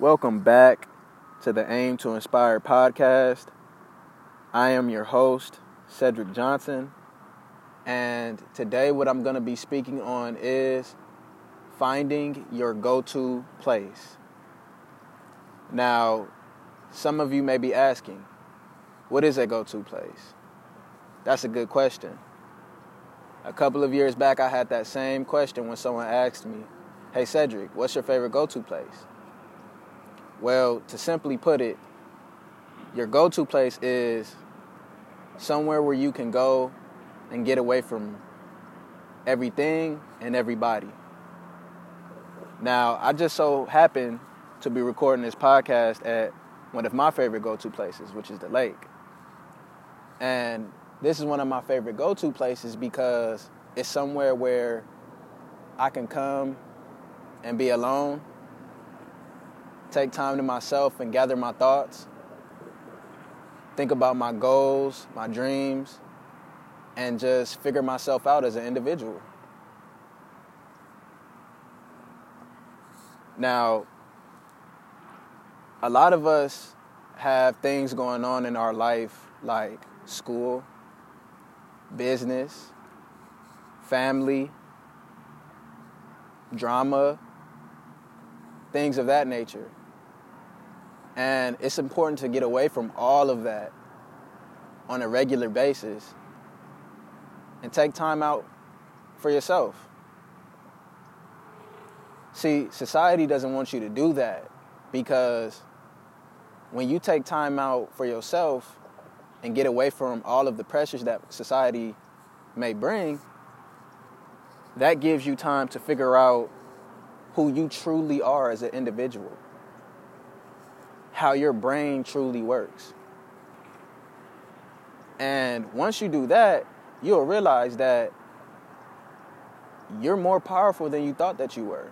Welcome back to the Aim to Inspire podcast. I am your host, Cedric Johnson, and today what I'm going to be speaking on is finding your go to place. Now, some of you may be asking, what is a go to place? That's a good question. A couple of years back, I had that same question when someone asked me, Hey Cedric, what's your favorite go to place? Well, to simply put it, your go to place is somewhere where you can go and get away from everything and everybody. Now, I just so happen to be recording this podcast at one of my favorite go to places, which is the lake. And this is one of my favorite go to places because it's somewhere where I can come and be alone, take time to myself and gather my thoughts, think about my goals, my dreams, and just figure myself out as an individual. Now, a lot of us have things going on in our life like school, business, family, drama, things of that nature. And it's important to get away from all of that on a regular basis and take time out for yourself. See, society doesn't want you to do that because when you take time out for yourself and get away from all of the pressures that society may bring, that gives you time to figure out who you truly are as an individual, how your brain truly works. And once you do that, you'll realize that you're more powerful than you thought that you were.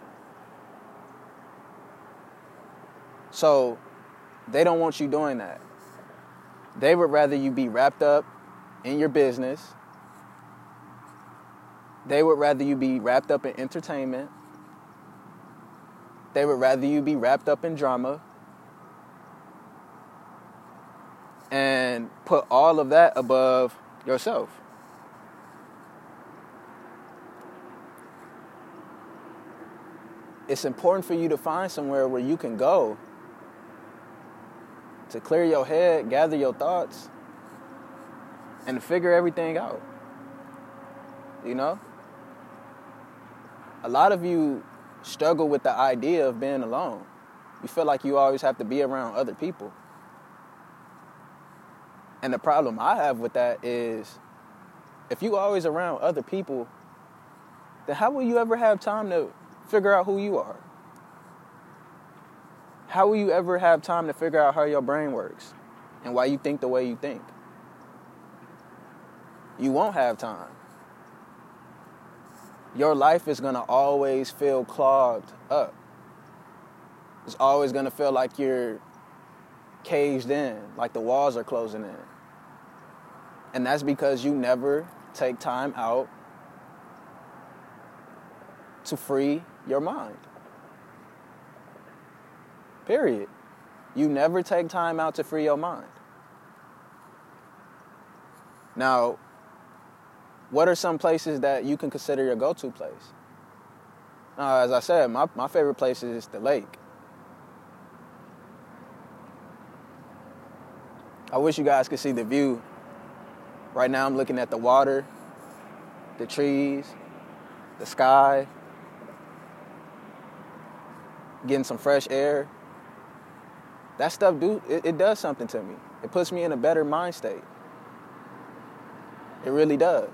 So they don't want you doing that. They would rather you be wrapped up in your business. They would rather you be wrapped up in entertainment. They would rather you be wrapped up in drama. And put all of that above yourself. It's important for you to find somewhere where you can go to clear your head, gather your thoughts, and figure everything out. You know? A lot of you struggle with the idea of being alone. You feel like you always have to be around other people. And the problem I have with that is if you always around other people, then how will you ever have time to figure out who you are? How will you ever have time to figure out how your brain works and why you think the way you think? You won't have time. Your life is going to always feel clogged up. It's always going to feel like you're caged in, like the walls are closing in. And that's because you never take time out to free your mind. Period. You never take time out to free your mind. Now, what are some places that you can consider your go to place? Uh, as I said, my, my favorite place is the lake. I wish you guys could see the view. Right now, I'm looking at the water, the trees, the sky, getting some fresh air that stuff do it, it does something to me. It puts me in a better mind state. It really does.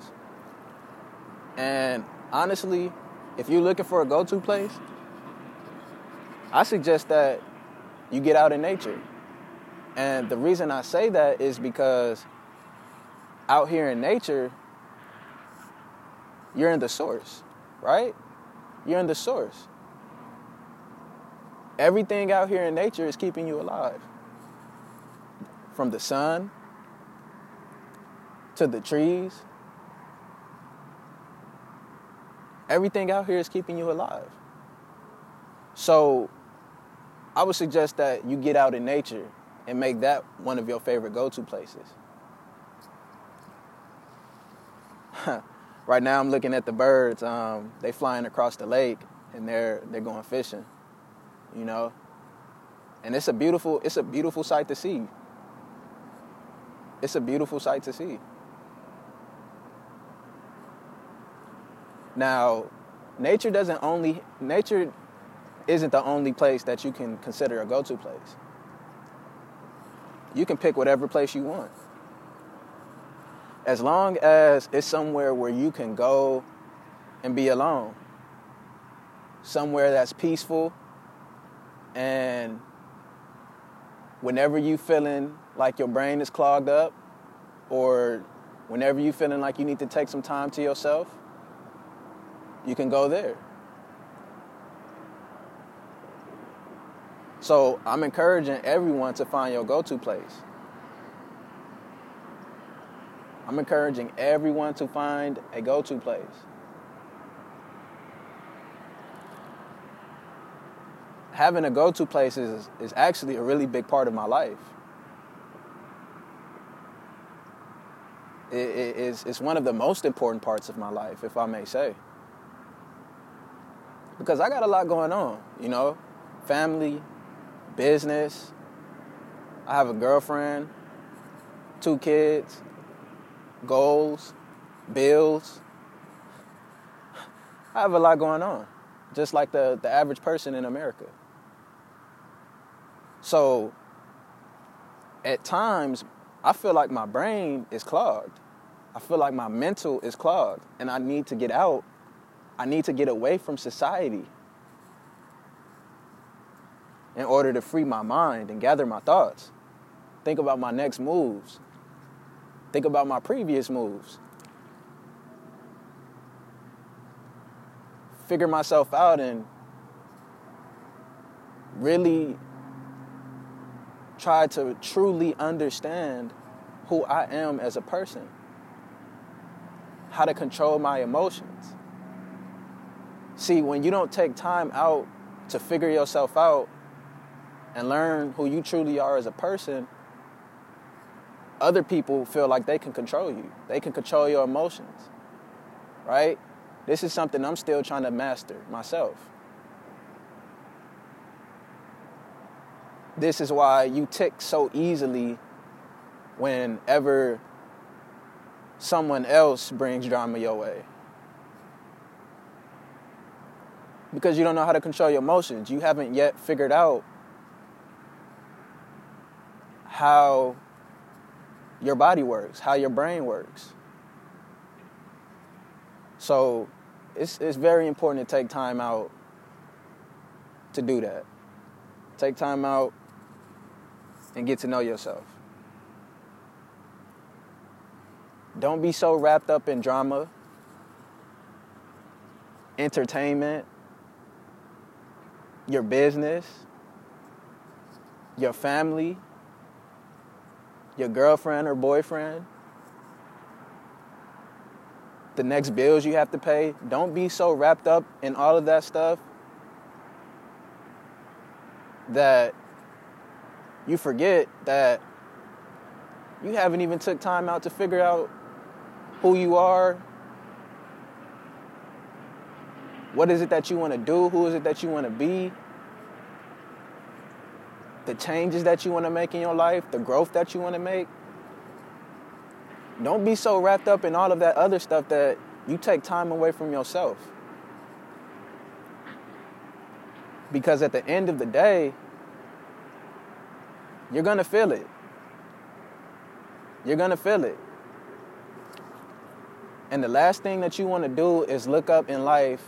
And honestly, if you're looking for a go-to place, I suggest that you get out in nature. And the reason I say that is because out here in nature, you're in the source, right? You're in the source. Everything out here in nature is keeping you alive. From the sun to the trees. Everything out here is keeping you alive. So I would suggest that you get out in nature and make that one of your favorite go-to places. right now, I'm looking at the birds. Um, they flying across the lake, and they're they're going fishing. You know, and it's a beautiful it's a beautiful sight to see. It's a beautiful sight to see. Now, nature doesn't only nature isn't the only place that you can consider a go-to place. You can pick whatever place you want. As long as it's somewhere where you can go and be alone. Somewhere that's peaceful and whenever you feeling like your brain is clogged up or whenever you feeling like you need to take some time to yourself, you can go there. So I'm encouraging everyone to find your go to place. I'm encouraging everyone to find a go to place. Having a go to place is, is actually a really big part of my life. It, it, it's, it's one of the most important parts of my life, if I may say. Because I got a lot going on, you know, family, business. I have a girlfriend, two kids, goals, bills. I have a lot going on, just like the, the average person in America. So at times, I feel like my brain is clogged. I feel like my mental is clogged, and I need to get out. I need to get away from society in order to free my mind and gather my thoughts. Think about my next moves. Think about my previous moves. Figure myself out and really try to truly understand who I am as a person, how to control my emotions. See, when you don't take time out to figure yourself out, and learn who you truly are as a person, other people feel like they can control you. They can control your emotions. Right? This is something I'm still trying to master myself. This is why you tick so easily whenever someone else brings drama your way. Because you don't know how to control your emotions. You haven't yet figured out how your body works, how your brain works. So it's, it's very important to take time out to do that. Take time out and get to know yourself. Don't be so wrapped up in drama, entertainment, your business, your family your girlfriend or boyfriend, the next bills you have to pay. Don't be so wrapped up in all of that stuff that you forget that you haven't even took time out to figure out who you are. What is it that you want to do? Who is it that you want to be? The changes that you want to make in your life, the growth that you want to make. Don't be so wrapped up in all of that other stuff that you take time away from yourself. Because at the end of the day, you're going to feel it. You're going to feel it. And the last thing that you want to do is look up in life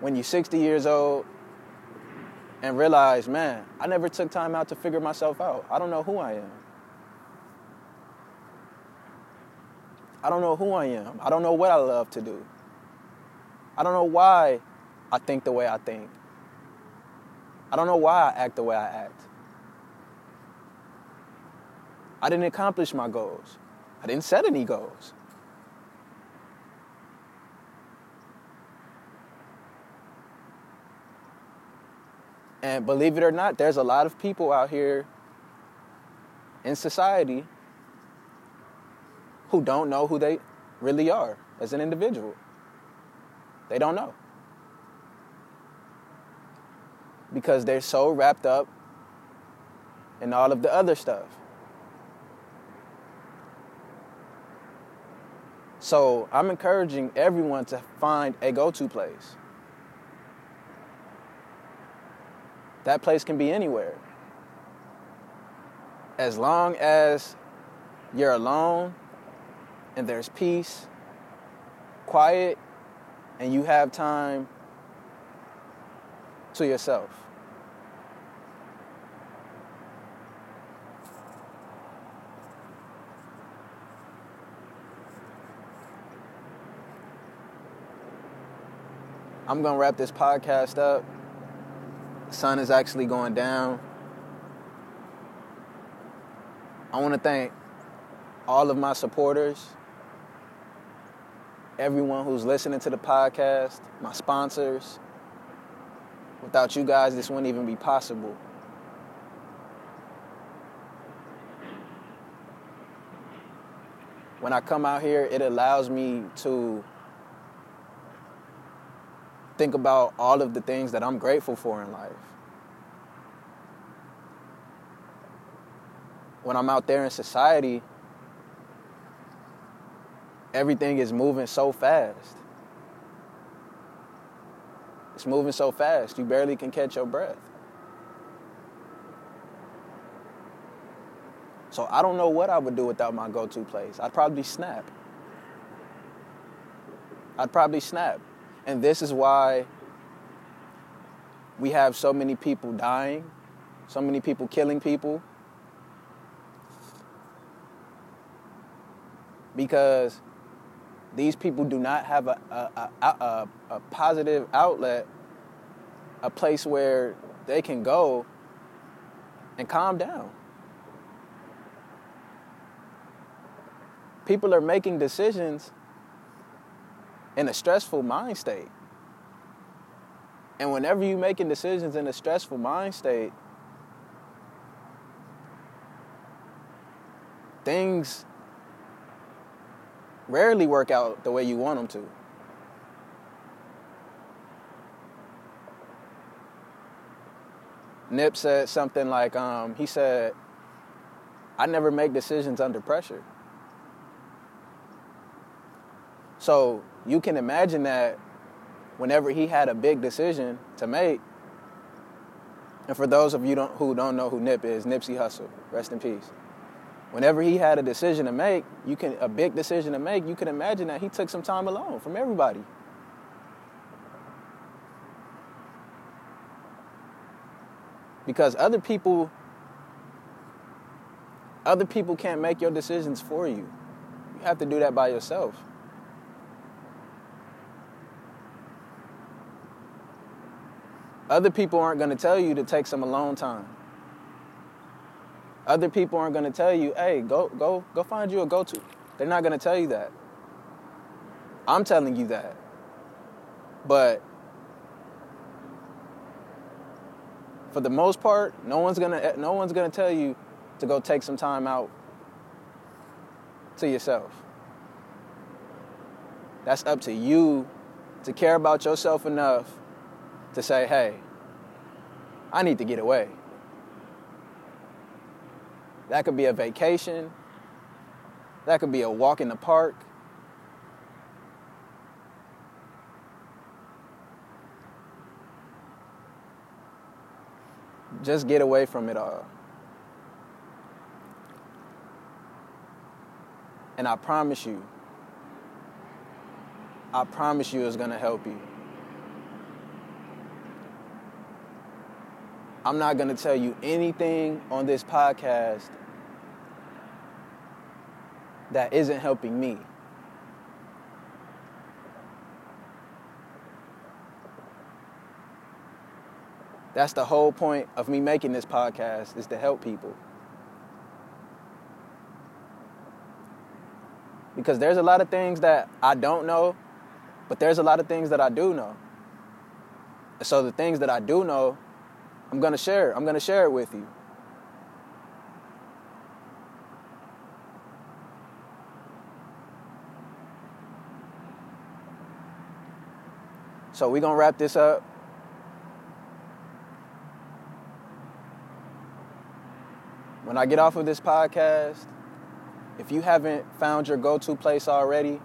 when you're 60 years old and realize, man, I never took time out to figure myself out. I don't know who I am. I don't know who I am. I don't know what I love to do. I don't know why I think the way I think. I don't know why I act the way I act. I didn't accomplish my goals. I didn't set any goals. And believe it or not, there's a lot of people out here in society who don't know who they really are as an individual. They don't know. Because they're so wrapped up in all of the other stuff. So I'm encouraging everyone to find a go to place. That place can be anywhere. As long as you're alone and there's peace, quiet, and you have time to yourself. I'm going to wrap this podcast up. The sun is actually going down. I want to thank all of my supporters, everyone who's listening to the podcast, my sponsors. Without you guys, this wouldn't even be possible. When I come out here, it allows me to think about all of the things that I'm grateful for in life. When I'm out there in society, everything is moving so fast. It's moving so fast, you barely can catch your breath. So I don't know what I would do without my go to place. I'd probably snap. I'd probably snap. And this is why we have so many people dying, so many people killing people. Because these people do not have a, a, a, a, positive outlet, a place where they can go and calm down. People are making decisions in a stressful mind state. And whenever you're making decisions in a stressful mind state, things rarely work out the way you want them to. Nip said something like, um, he said, I never make decisions under pressure. So you can imagine that whenever he had a big decision to make, and for those of you don't, who don't know who Nip is, Nipsey Hussle, rest in peace. Whenever he had a decision to make, you can a big decision to make, you can imagine that he took some time alone from everybody. Because other people other people can't make your decisions for you. You have to do that by yourself. Other people aren't going to tell you to take some alone time. Other people aren't going to tell you, "Hey, go go go find you a go-to." They're not going to tell you that. I'm telling you that. But for the most part, no one's going to eh, no one's going to tell you to go take some time out to yourself. That's up to you to care about yourself enough to say, hey, I need to get away. That could be a vacation. That could be a walk in the park. Just get away from it all. And I promise you, I promise you it's going to help you. I'm not going to tell you anything on this podcast that isn't helping me. That's the whole point of me making this podcast is to help people. Because there's a lot of things that I don't know, but there's a lot of things that I do know. So the things that I do know, I'm going to share it. I'm going to share it with you. So we're going to wrap this up. When I get off of this podcast, if you haven't found your go to place already,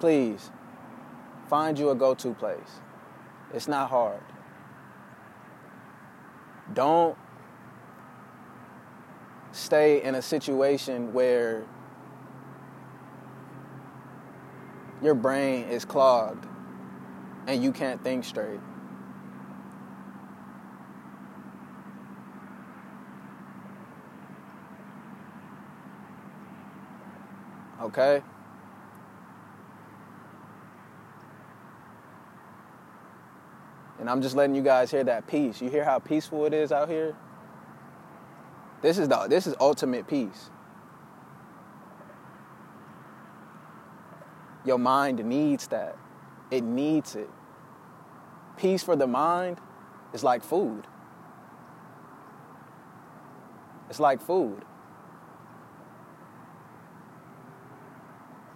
please find you a go to place. It's not hard. Don't stay in a situation where your brain is clogged and you can't think straight. Okay? And I'm just letting you guys hear that peace. You hear how peaceful it is out here? This is the this is ultimate peace. Your mind needs that. It needs it. Peace for the mind is like food. It's like food.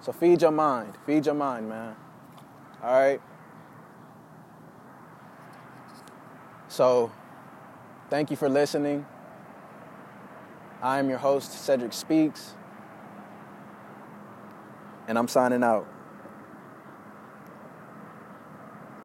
So feed your mind. Feed your mind, man. All right? So, thank you for listening. I am your host, Cedric Speaks, and I'm signing out.